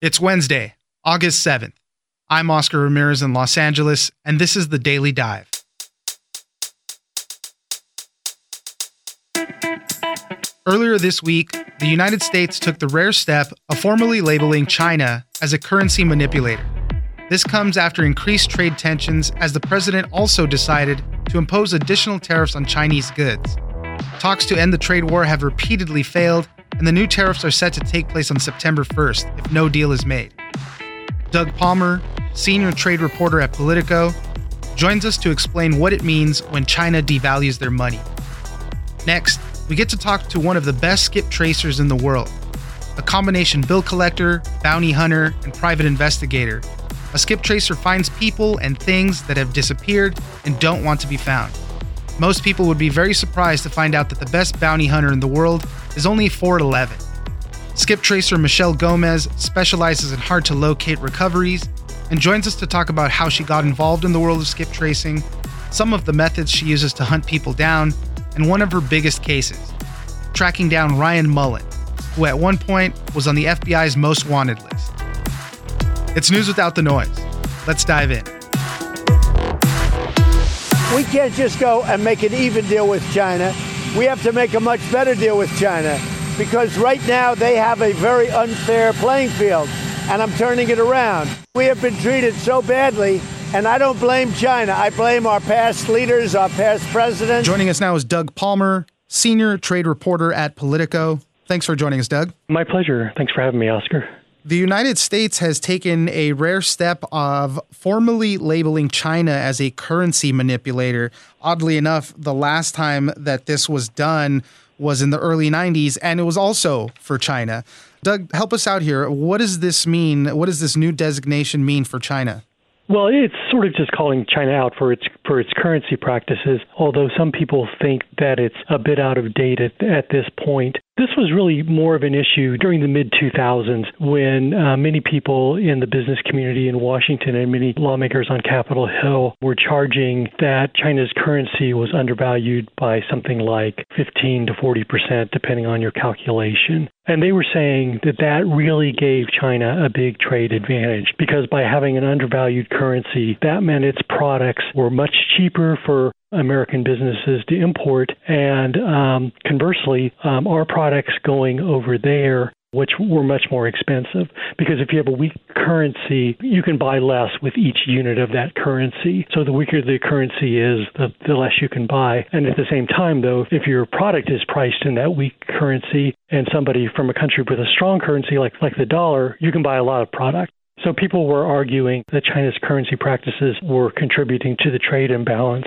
It's Wednesday, August 7th. I'm Oscar Ramirez in Los Angeles, and this is the Daily Dive. Earlier this week, the United States took the rare step of formally labeling China as a currency manipulator. This comes after increased trade tensions as the president also decided to impose additional tariffs on Chinese goods. Talks to end the trade war have repeatedly failed, and the new tariffs are set to take place on September 1st if no deal is made. Doug Palmer, senior trade reporter at Politico, joins us to explain what it means when China devalues their money. Next, we get to talk to one of the best skip tracers in the world, a combination bill collector, bounty hunter, and private investigator. A skip tracer finds people and things that have disappeared and don't want to be found. Most people would be very surprised to find out that the best bounty hunter in the world is only 4'11. Skip tracer Michelle Gomez specializes in hard to locate recoveries and joins us to talk about how she got involved in the world of skip tracing, some of the methods she uses to hunt people down, and one of her biggest cases tracking down Ryan Mullen, who at one point was on the FBI's most wanted list. It's news without the noise. Let's dive in. We can't just go and make an even deal with China. We have to make a much better deal with China because right now they have a very unfair playing field, and I'm turning it around. We have been treated so badly, and I don't blame China. I blame our past leaders, our past presidents. Joining us now is Doug Palmer, senior trade reporter at Politico. Thanks for joining us, Doug. My pleasure. Thanks for having me, Oscar. The United States has taken a rare step of formally labeling China as a currency manipulator. Oddly enough, the last time that this was done was in the early 90s, and it was also for China. Doug, help us out here. What does this mean? What does this new designation mean for China? Well, it's sort of just calling China out for its for its currency practices, although some people think that it's a bit out of date at, at this point. This was really more of an issue during the mid 2000s when uh, many people in the business community in Washington and many lawmakers on Capitol Hill were charging that China's currency was undervalued by something like 15 to 40 percent, depending on your calculation. And they were saying that that really gave China a big trade advantage because by having an undervalued currency, that meant its products were much cheaper for American businesses to import, and um, conversely, um, our products going over there, which were much more expensive. Because if you have a weak currency, you can buy less with each unit of that currency. So the weaker the currency is, the, the less you can buy. And at the same time, though, if your product is priced in that weak currency, and somebody from a country with a strong currency like like the dollar, you can buy a lot of product. So people were arguing that China's currency practices were contributing to the trade imbalance.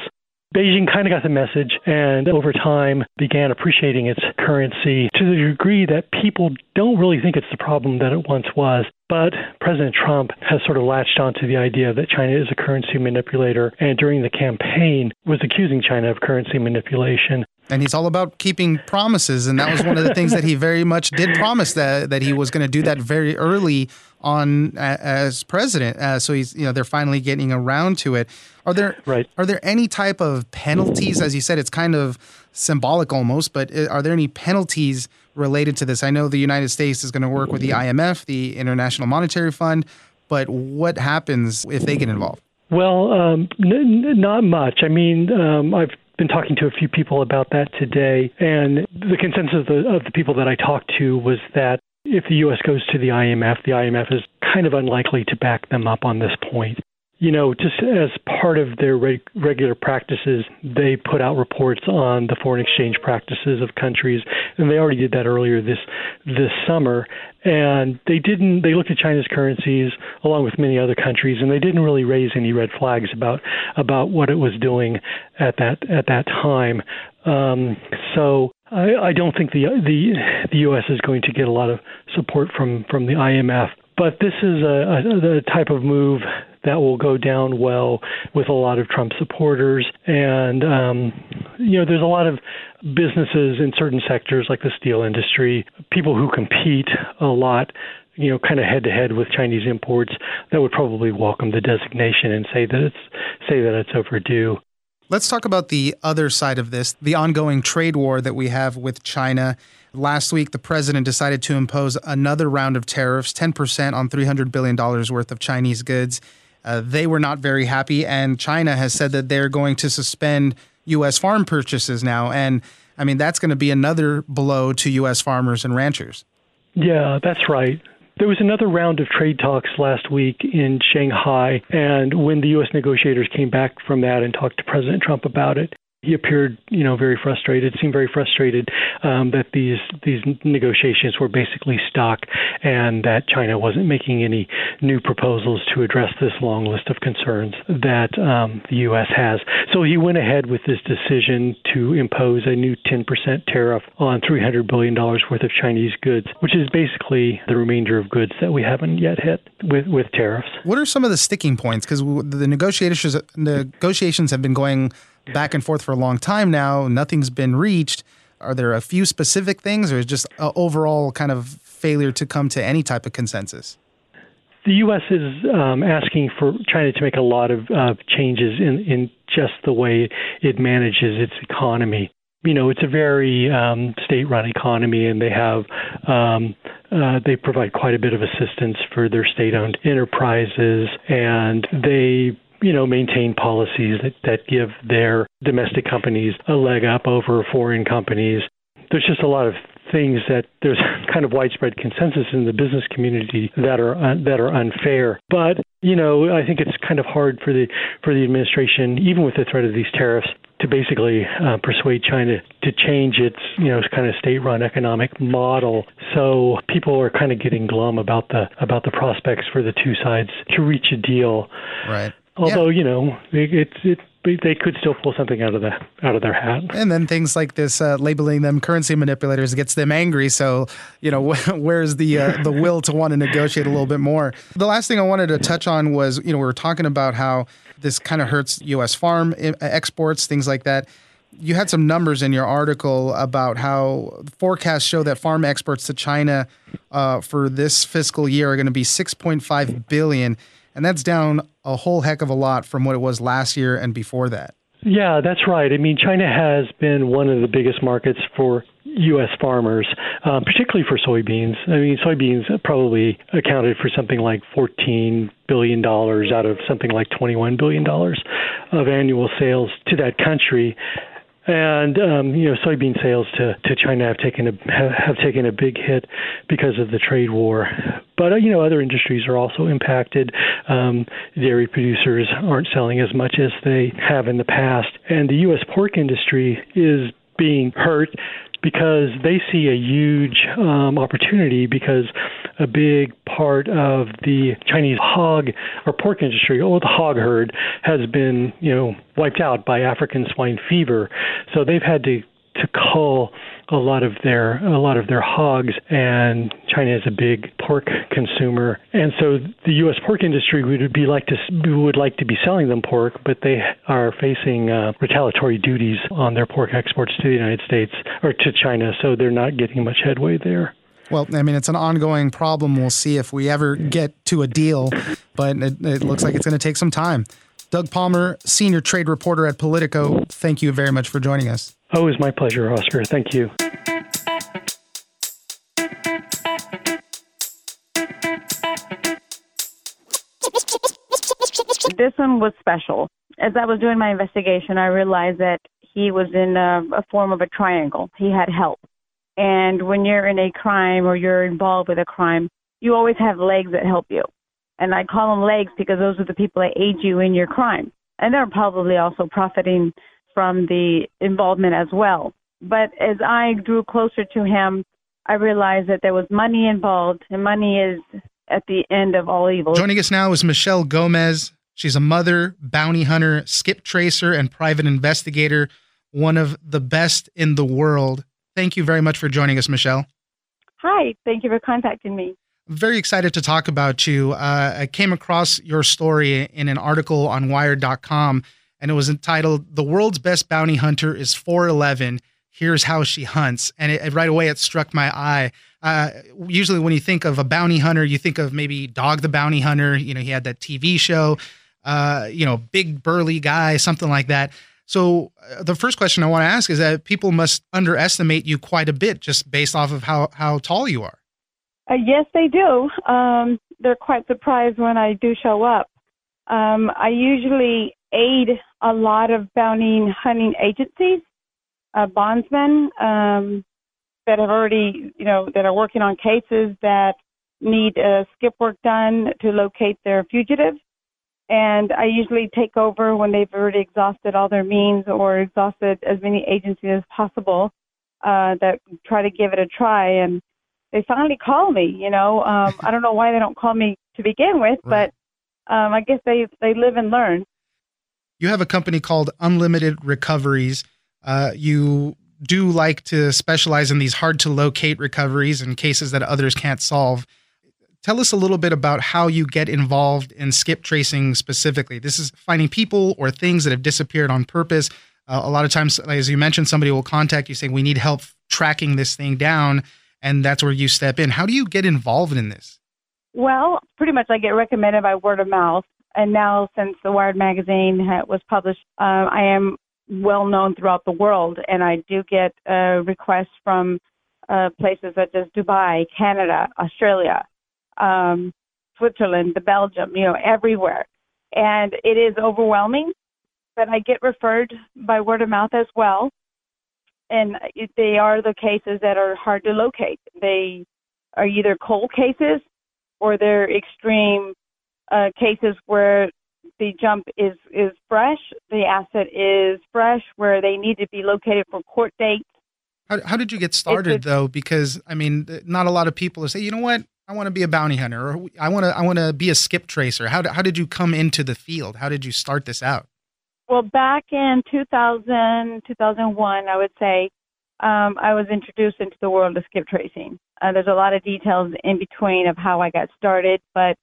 Beijing kind of got the message and over time began appreciating its currency to the degree that people don't really think it's the problem that it once was. But President Trump has sort of latched onto the idea that China is a currency manipulator and during the campaign was accusing China of currency manipulation. And he's all about keeping promises. And that was one of the things that he very much did promise that, that he was going to do that very early on as president. Uh, so he's, you know, they're finally getting around to it. Are there right. are there any type of penalties? As you said, it's kind of symbolic almost, but uh, are there any penalties related to this? I know the United States is going to work with the IMF, the International Monetary Fund, but what happens if they get involved? Well, um, n- not much. I mean, um, I've been talking to a few people about that today, and the consensus of the, of the people that I talked to was that if the U.S. goes to the IMF, the IMF is kind of unlikely to back them up on this point you know, just as part of their reg- regular practices, they put out reports on the foreign exchange practices of countries, and they already did that earlier this this summer. And they didn't. They looked at China's currencies along with many other countries, and they didn't really raise any red flags about about what it was doing at that at that time. Um, so I, I don't think the the the U.S. is going to get a lot of support from from the IMF. But this is a, a, a type of move that will go down well with a lot of Trump supporters. And, um, you know, there's a lot of businesses in certain sectors like the steel industry, people who compete a lot you know, kind of head to head with Chinese imports, that would probably welcome the designation and say that it's say that it's overdue. Let's talk about the other side of this the ongoing trade war that we have with China. Last week, the president decided to impose another round of tariffs 10% on $300 billion worth of Chinese goods. Uh, they were not very happy, and China has said that they're going to suspend U.S. farm purchases now. And I mean, that's going to be another blow to U.S. farmers and ranchers. Yeah, that's right. There was another round of trade talks last week in Shanghai, and when the U.S. negotiators came back from that and talked to President Trump about it, he appeared, you know, very frustrated. Seemed very frustrated um, that these these negotiations were basically stuck, and that China wasn't making any new proposals to address this long list of concerns that um, the U.S. has. So he went ahead with this decision to impose a new 10% tariff on 300 billion dollars worth of Chinese goods, which is basically the remainder of goods that we haven't yet hit with with tariffs. What are some of the sticking points? Because the negotiations negotiations have been going back and forth for a long time now. Nothing's been reached. Are there a few specific things, or is just an overall kind of failure to come to any type of consensus? The U.S. is um, asking for China to make a lot of uh, changes in, in just the way it manages its economy. You know, it's a very um, state-run economy, and they have um, uh, they provide quite a bit of assistance for their state-owned enterprises, and they you know, maintain policies that, that give their domestic companies a leg up over foreign companies. There's just a lot of things that there's kind of widespread consensus in the business community that are that are unfair. But you know, I think it's kind of hard for the for the administration, even with the threat of these tariffs, to basically uh, persuade China to change its you know kind of state-run economic model. So people are kind of getting glum about the about the prospects for the two sides to reach a deal. Right. Although yeah. you know it's it, they could still pull something out of the out of their hat. And then things like this, uh, labeling them currency manipulators, gets them angry. So you know, where's the uh, the will to want to negotiate a little bit more? The last thing I wanted to touch on was you know we were talking about how this kind of hurts U.S. farm exports, things like that. You had some numbers in your article about how forecasts show that farm exports to China uh, for this fiscal year are going to be 6.5 billion and that's down a whole heck of a lot from what it was last year and before that. Yeah, that's right. I mean, China has been one of the biggest markets for U.S. farmers, um, particularly for soybeans. I mean, soybeans probably accounted for something like $14 billion out of something like $21 billion of annual sales to that country and um, you know soybean sales to, to China have taken a have taken a big hit because of the trade war. But uh, you know other industries are also impacted. Um, dairy producers aren't selling as much as they have in the past, and the U.S. pork industry is being hurt because they see a huge um, opportunity because a big part of the Chinese hog or pork industry, or the hog herd, has been you know wiped out by African swine fever. So they've had to to cull a lot of their a lot of their hogs and China is a big pork consumer and so the US pork industry would be like to would like to be selling them pork but they are facing uh, retaliatory duties on their pork exports to the United States or to China so they're not getting much headway there well, I mean, it's an ongoing problem. We'll see if we ever get to a deal, but it, it looks like it's going to take some time. Doug Palmer, senior trade reporter at Politico, thank you very much for joining us. It my pleasure, Oscar. Thank you. This one was special. As I was doing my investigation, I realized that he was in a, a form of a triangle. He had help. And when you're in a crime or you're involved with a crime, you always have legs that help you. And I call them legs because those are the people that aid you in your crime. And they're probably also profiting from the involvement as well. But as I drew closer to him, I realized that there was money involved, and money is at the end of all evil. Joining us now is Michelle Gomez. She's a mother, bounty hunter, skip tracer, and private investigator, one of the best in the world. Thank you very much for joining us, Michelle. Hi, thank you for contacting me. very excited to talk about you. Uh, I came across your story in an article on Wired.com and it was entitled "The World's Best Bounty Hunter is 411." Here's how she hunts, and it, right away it struck my eye. Uh, usually, when you think of a bounty hunter, you think of maybe Dog the Bounty Hunter. You know, he had that TV show. Uh, you know, big burly guy, something like that. So uh, the first question I want to ask is that people must underestimate you quite a bit just based off of how, how tall you are. Uh, yes, they do. Um, they're quite surprised when I do show up. Um, I usually aid a lot of bounty hunting agencies, uh, bondsmen um, that have already, you know, that are working on cases that need uh, skip work done to locate their fugitives. And I usually take over when they've already exhausted all their means or exhausted as many agencies as possible uh, that try to give it a try. And they finally call me. You know, um, I don't know why they don't call me to begin with, right. but um, I guess they they live and learn. You have a company called Unlimited Recoveries. Uh, you do like to specialize in these hard to locate recoveries and cases that others can't solve. Tell us a little bit about how you get involved in skip tracing specifically. This is finding people or things that have disappeared on purpose. Uh, a lot of times, as you mentioned, somebody will contact you saying, We need help tracking this thing down and that's where you step in. How do you get involved in this? Well, pretty much I get recommended by word of mouth. And now, since the Wired magazine was published, uh, I am well known throughout the world, and I do get uh, requests from uh, places such as Dubai, Canada, Australia, um, Switzerland, the Belgium, you know, everywhere. And it is overwhelming, but I get referred by word of mouth as well and they are the cases that are hard to locate. They are either cold cases or they're extreme uh, cases where the jump is is fresh, the asset is fresh, where they need to be located for court dates. How, how did you get started though? Because I mean, not a lot of people say, you know what, I want to be a bounty hunter, or I want to I want to be a skip tracer. How how did you come into the field? How did you start this out? Well, back in 2000, 2001, I would say, um, I was introduced into the world of skip tracing. Uh, there's a lot of details in between of how I got started, but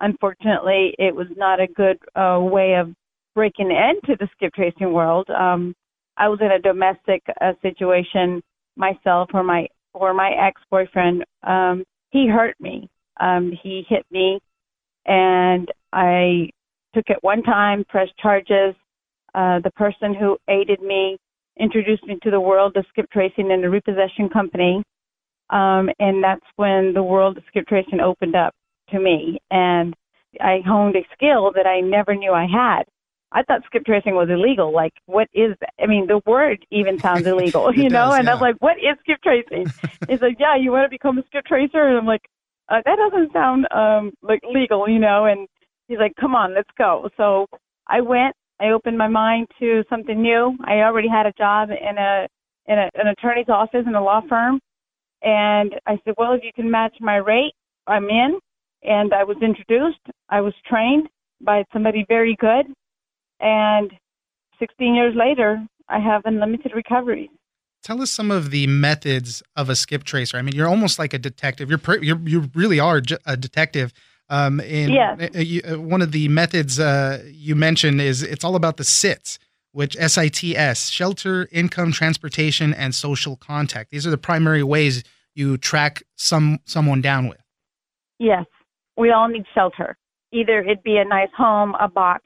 unfortunately, it was not a good uh, way of breaking into the skip tracing world. Um, I was in a domestic uh, situation myself, or my or my ex-boyfriend. Um, he hurt me. Um, he hit me, and I took it one time, pressed charges. Uh, the person who aided me introduced me to the world of skip tracing and the repossession company. Um, and that's when the world of skip tracing opened up to me. And I honed a skill that I never knew I had. I thought skip tracing was illegal. Like, what is that? I mean, the word even sounds illegal, you know? Does, and yeah. I'm like, what is skip tracing? He's like, yeah, you want to become a skip tracer? And I'm like, uh, that doesn't sound um like legal, you know? And he's like, come on, let's go. So I went I opened my mind to something new. I already had a job in a in a, an attorney's office in a law firm, and I said, "Well, if you can match my rate, I'm in." And I was introduced. I was trained by somebody very good, and 16 years later, I have unlimited recovery. Tell us some of the methods of a skip tracer. I mean, you're almost like a detective. You're you're you really are a detective. Um, and yes. Uh, you, uh, one of the methods uh, you mentioned is it's all about the SITs, which S-I-T-S, shelter, income, transportation, and social contact. These are the primary ways you track some someone down with. Yes, we all need shelter. Either it be a nice home, a box,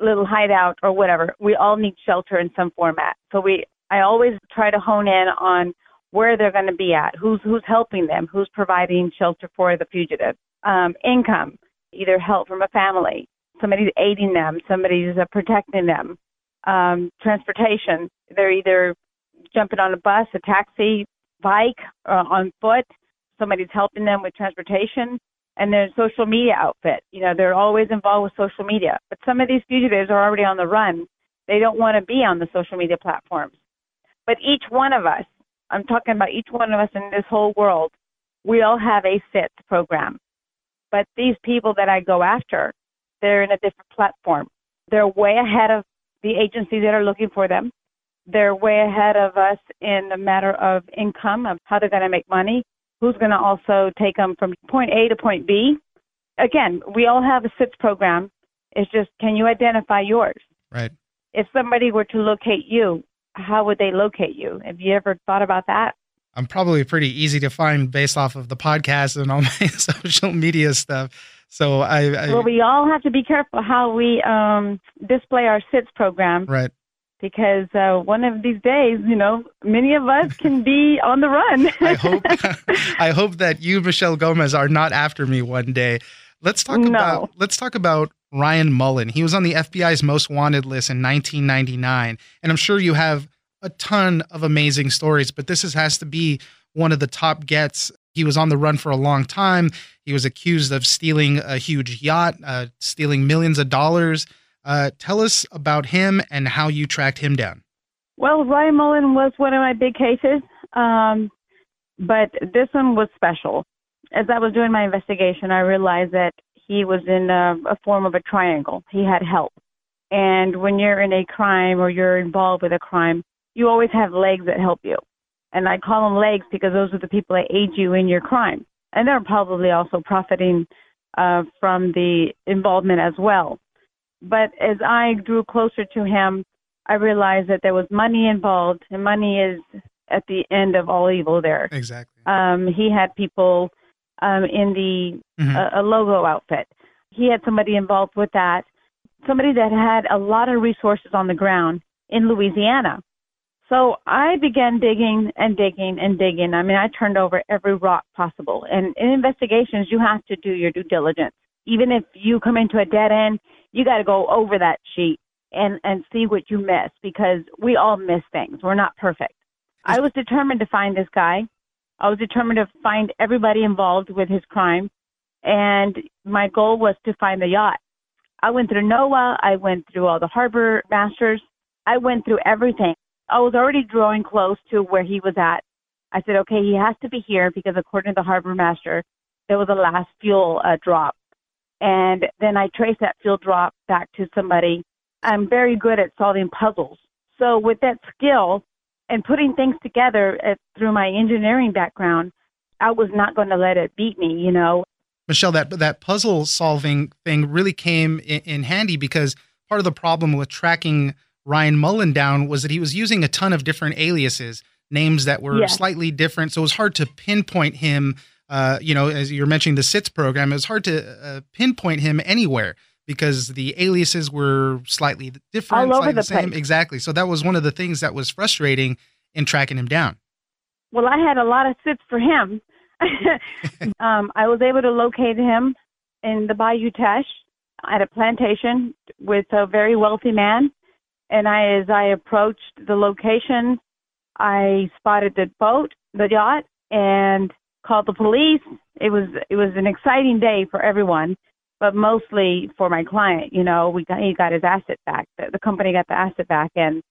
little hideout, or whatever. We all need shelter in some format. So we, I always try to hone in on where they're going to be at, who's who's helping them, who's providing shelter for the fugitive um, income, either help from a family, somebody's aiding them, somebody's uh, protecting them, um, transportation. They're either jumping on a bus, a taxi, bike, uh, on foot. Somebody's helping them with transportation. And their social media outfit. You know, they're always involved with social media. But some of these fugitives are already on the run. They don't want to be on the social media platforms. But each one of us, I'm talking about each one of us in this whole world, we all have a SIT program. But these people that I go after, they're in a different platform. They're way ahead of the agencies that are looking for them. They're way ahead of us in the matter of income, of how they're going to make money, who's going to also take them from point A to point B. Again, we all have a SITS program. It's just, can you identify yours? Right. If somebody were to locate you, how would they locate you? Have you ever thought about that? I'm probably pretty easy to find based off of the podcast and all my social media stuff. So I, I well, we all have to be careful how we um, display our SITS program, right? Because uh, one of these days, you know, many of us can be on the run. I hope I hope that you, Michelle Gomez, are not after me one day. Let's talk No. about let's talk about Ryan Mullen. He was on the FBI's most wanted list in 1999, and I'm sure you have a ton of amazing stories, but this is, has to be one of the top gets. He was on the run for a long time. He was accused of stealing a huge yacht, uh, stealing millions of dollars. Uh, tell us about him and how you tracked him down. Well, Ryan Mullen was one of my big cases, um, but this one was special. As I was doing my investigation, I realized that he was in a, a form of a triangle. He had help. And when you're in a crime or you're involved with a crime, you always have legs that help you. And I call them legs because those are the people that aid you in your crime. And they're probably also profiting uh, from the involvement as well. But as I drew closer to him, I realized that there was money involved, and money is at the end of all evil there. Exactly. Um, he had people um, in the Mhm. uh, a logo outfit. He had somebody involved with that, somebody that had a lot of resources on the ground in Louisiana. So I began digging and digging and digging. I mean, I turned over every rock possible. And in investigations, you have to do your due diligence. Even if you come into a dead end, you got to go over that sheet and and see what you miss because we all miss things. We're not perfect. I was determined to find this guy. I was determined to find everybody involved with his crime, and my goal was to find the yacht. I went through NOAA. I went through all the harbor masters. I went through everything. I was already drawing close to where he was at. I said, okay, he has to be here because according to the harbor master, there was a last fuel uh, drop. And then I trace that field drop back to somebody. I'm very good at solving puzzles. So with that skill and putting things together uh, through my engineering background, I was not going to let it beat me, you know. Michelle, that that puzzle solving thing really came in, in handy because part of the problem with tracking Ryan Mullen down was that he was using a ton of different aliases, names that were slightly different. So it was hard to pinpoint him. Uh, you know, as you're mentioning the SITS program, it was hard to uh, pinpoint him anywhere because the aliases were slightly different, All slightly the same. place. Exactly. So that was one of the things that was frustrating in tracking him down. Well, I had a lot of sits for him. um, I was able to locate him in the Bayou Teche at a plantation with a very wealthy man. And I, as I approached the location, I spotted the boat, the yacht, and called the police. It was it was an exciting day for everyone, but mostly for my client. You know, we got he got his asset back. The, the company got the asset back, and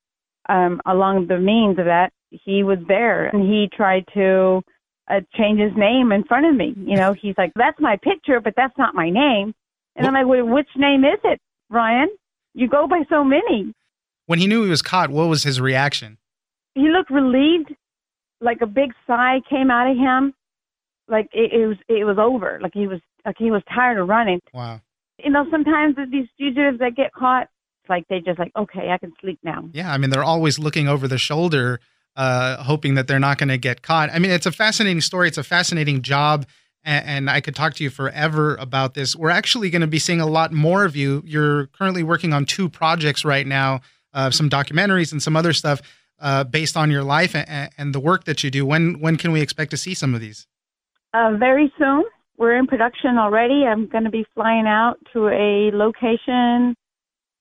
um, along the means of that, he was there and he tried to uh, change his name in front of me. You know, he's like, "That's my picture, but that's not my name." And I'm like, well, "Which name is it, Ryan? You go by so many." When he knew he was caught, what was his reaction? He looked relieved, like a big sigh came out of him, like it, it was it was over, like he was like he was tired of running. Wow. You know, sometimes these fugitives that get caught, it's like they just like, okay, I can sleep now. Yeah, I mean, they're always looking over the shoulder, uh, hoping that they're not going to get caught. I mean, it's a fascinating story. It's a fascinating job. And, and I could talk to you forever about this. We're actually going to be seeing a lot more of you. You're currently working on two projects right now, uh, some documentaries and some other stuff uh, based on your life and, and the work that you do. When when can we expect to see some of these? Uh, very soon, we're in production already. I'm going to be flying out to a location.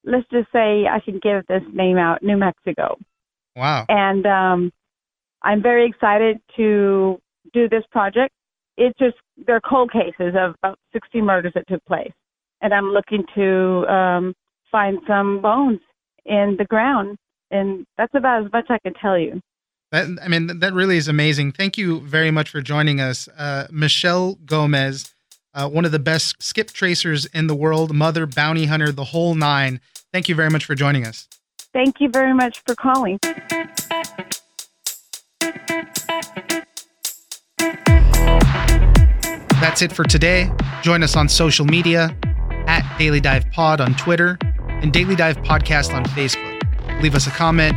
Let's just say I can give this name out, New Mexico. Wow. and um, I'm very excited to do this project. It's just they're cold cases of about 60 murders that took place, and I'm looking to um, find some bones in the ground, and that's about as much I can tell you. That, I mean, that really is amazing. Thank you very much for joining us. Uh, Michelle Gomez, uh, one of the best skip tracers in the world, mother, bounty hunter, the whole nine. Thank you very much for joining us. Thank you very much for calling. That's it for today. Join us on social media at Daily Dive Pod on Twitter and Daily Dive Podcast on Facebook. Leave us a comment,